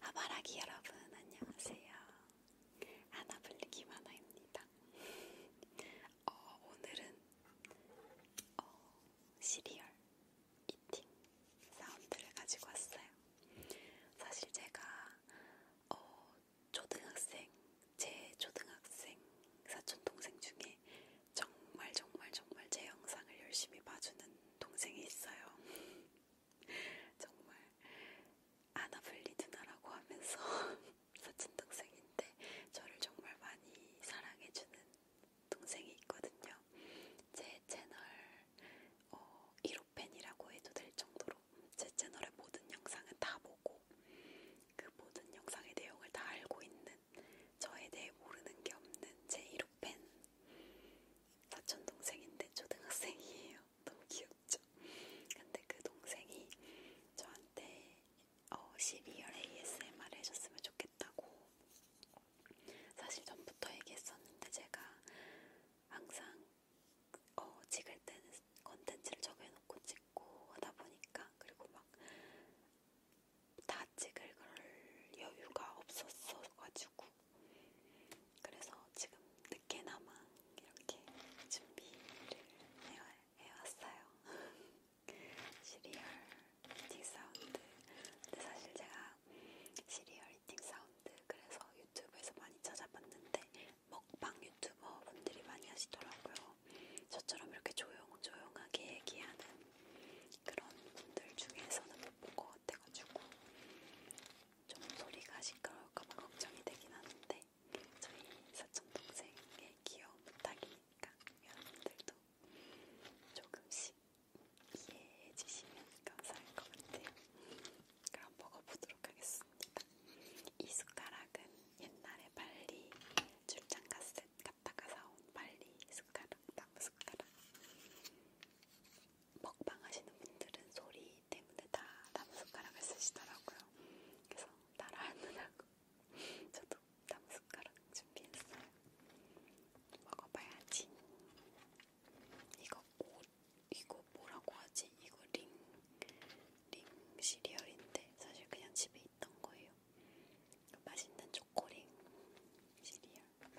아, 하바라기 여러분 안녕하세요.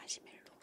마시멜로.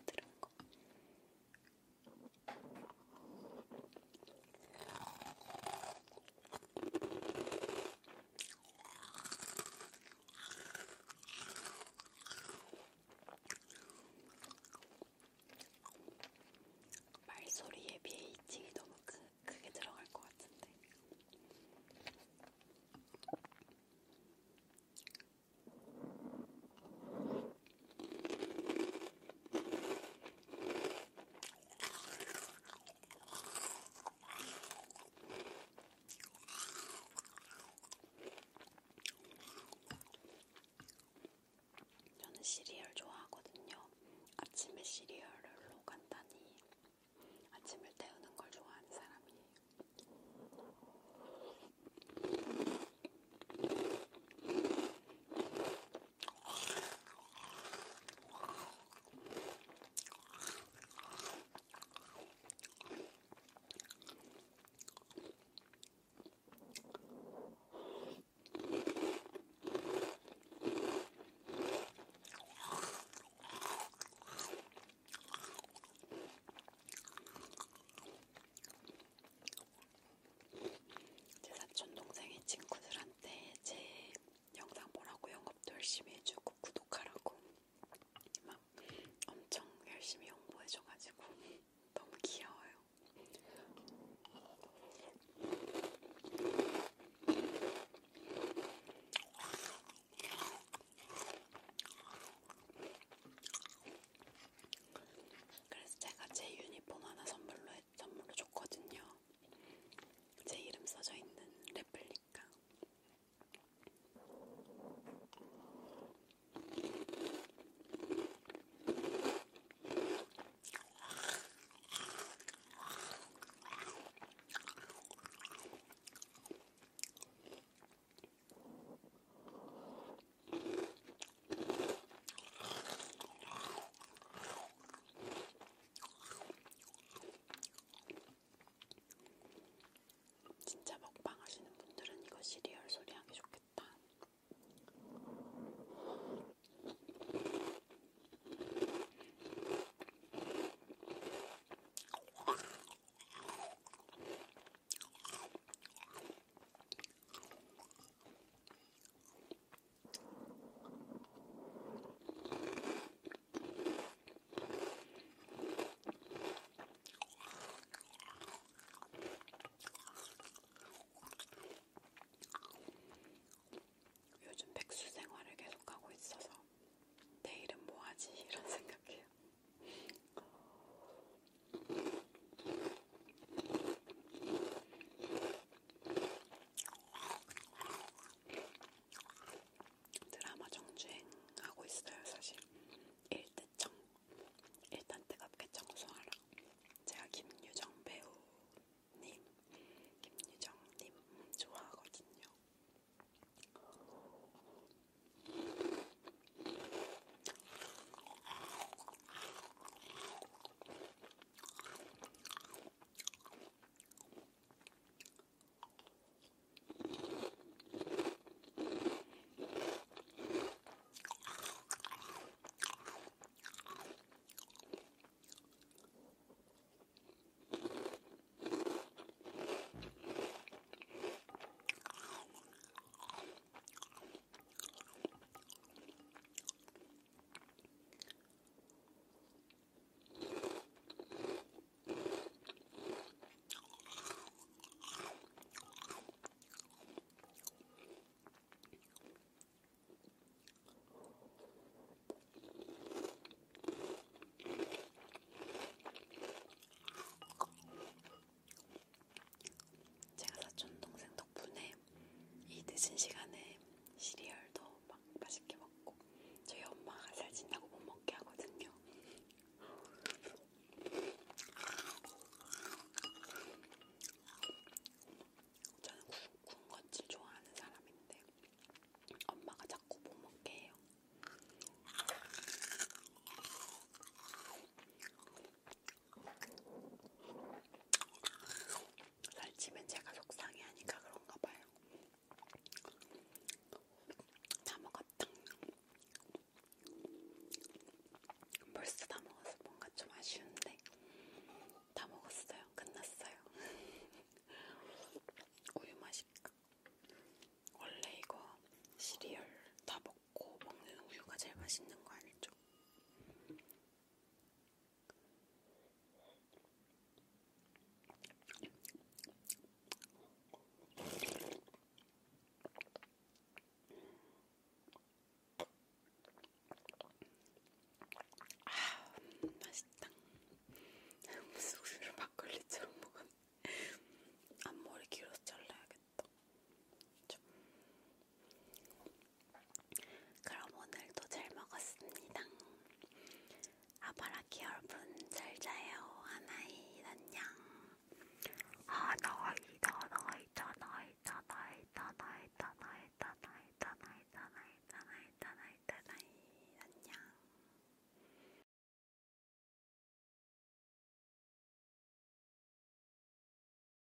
시리얼 좋아하거든요. 아침에 시리얼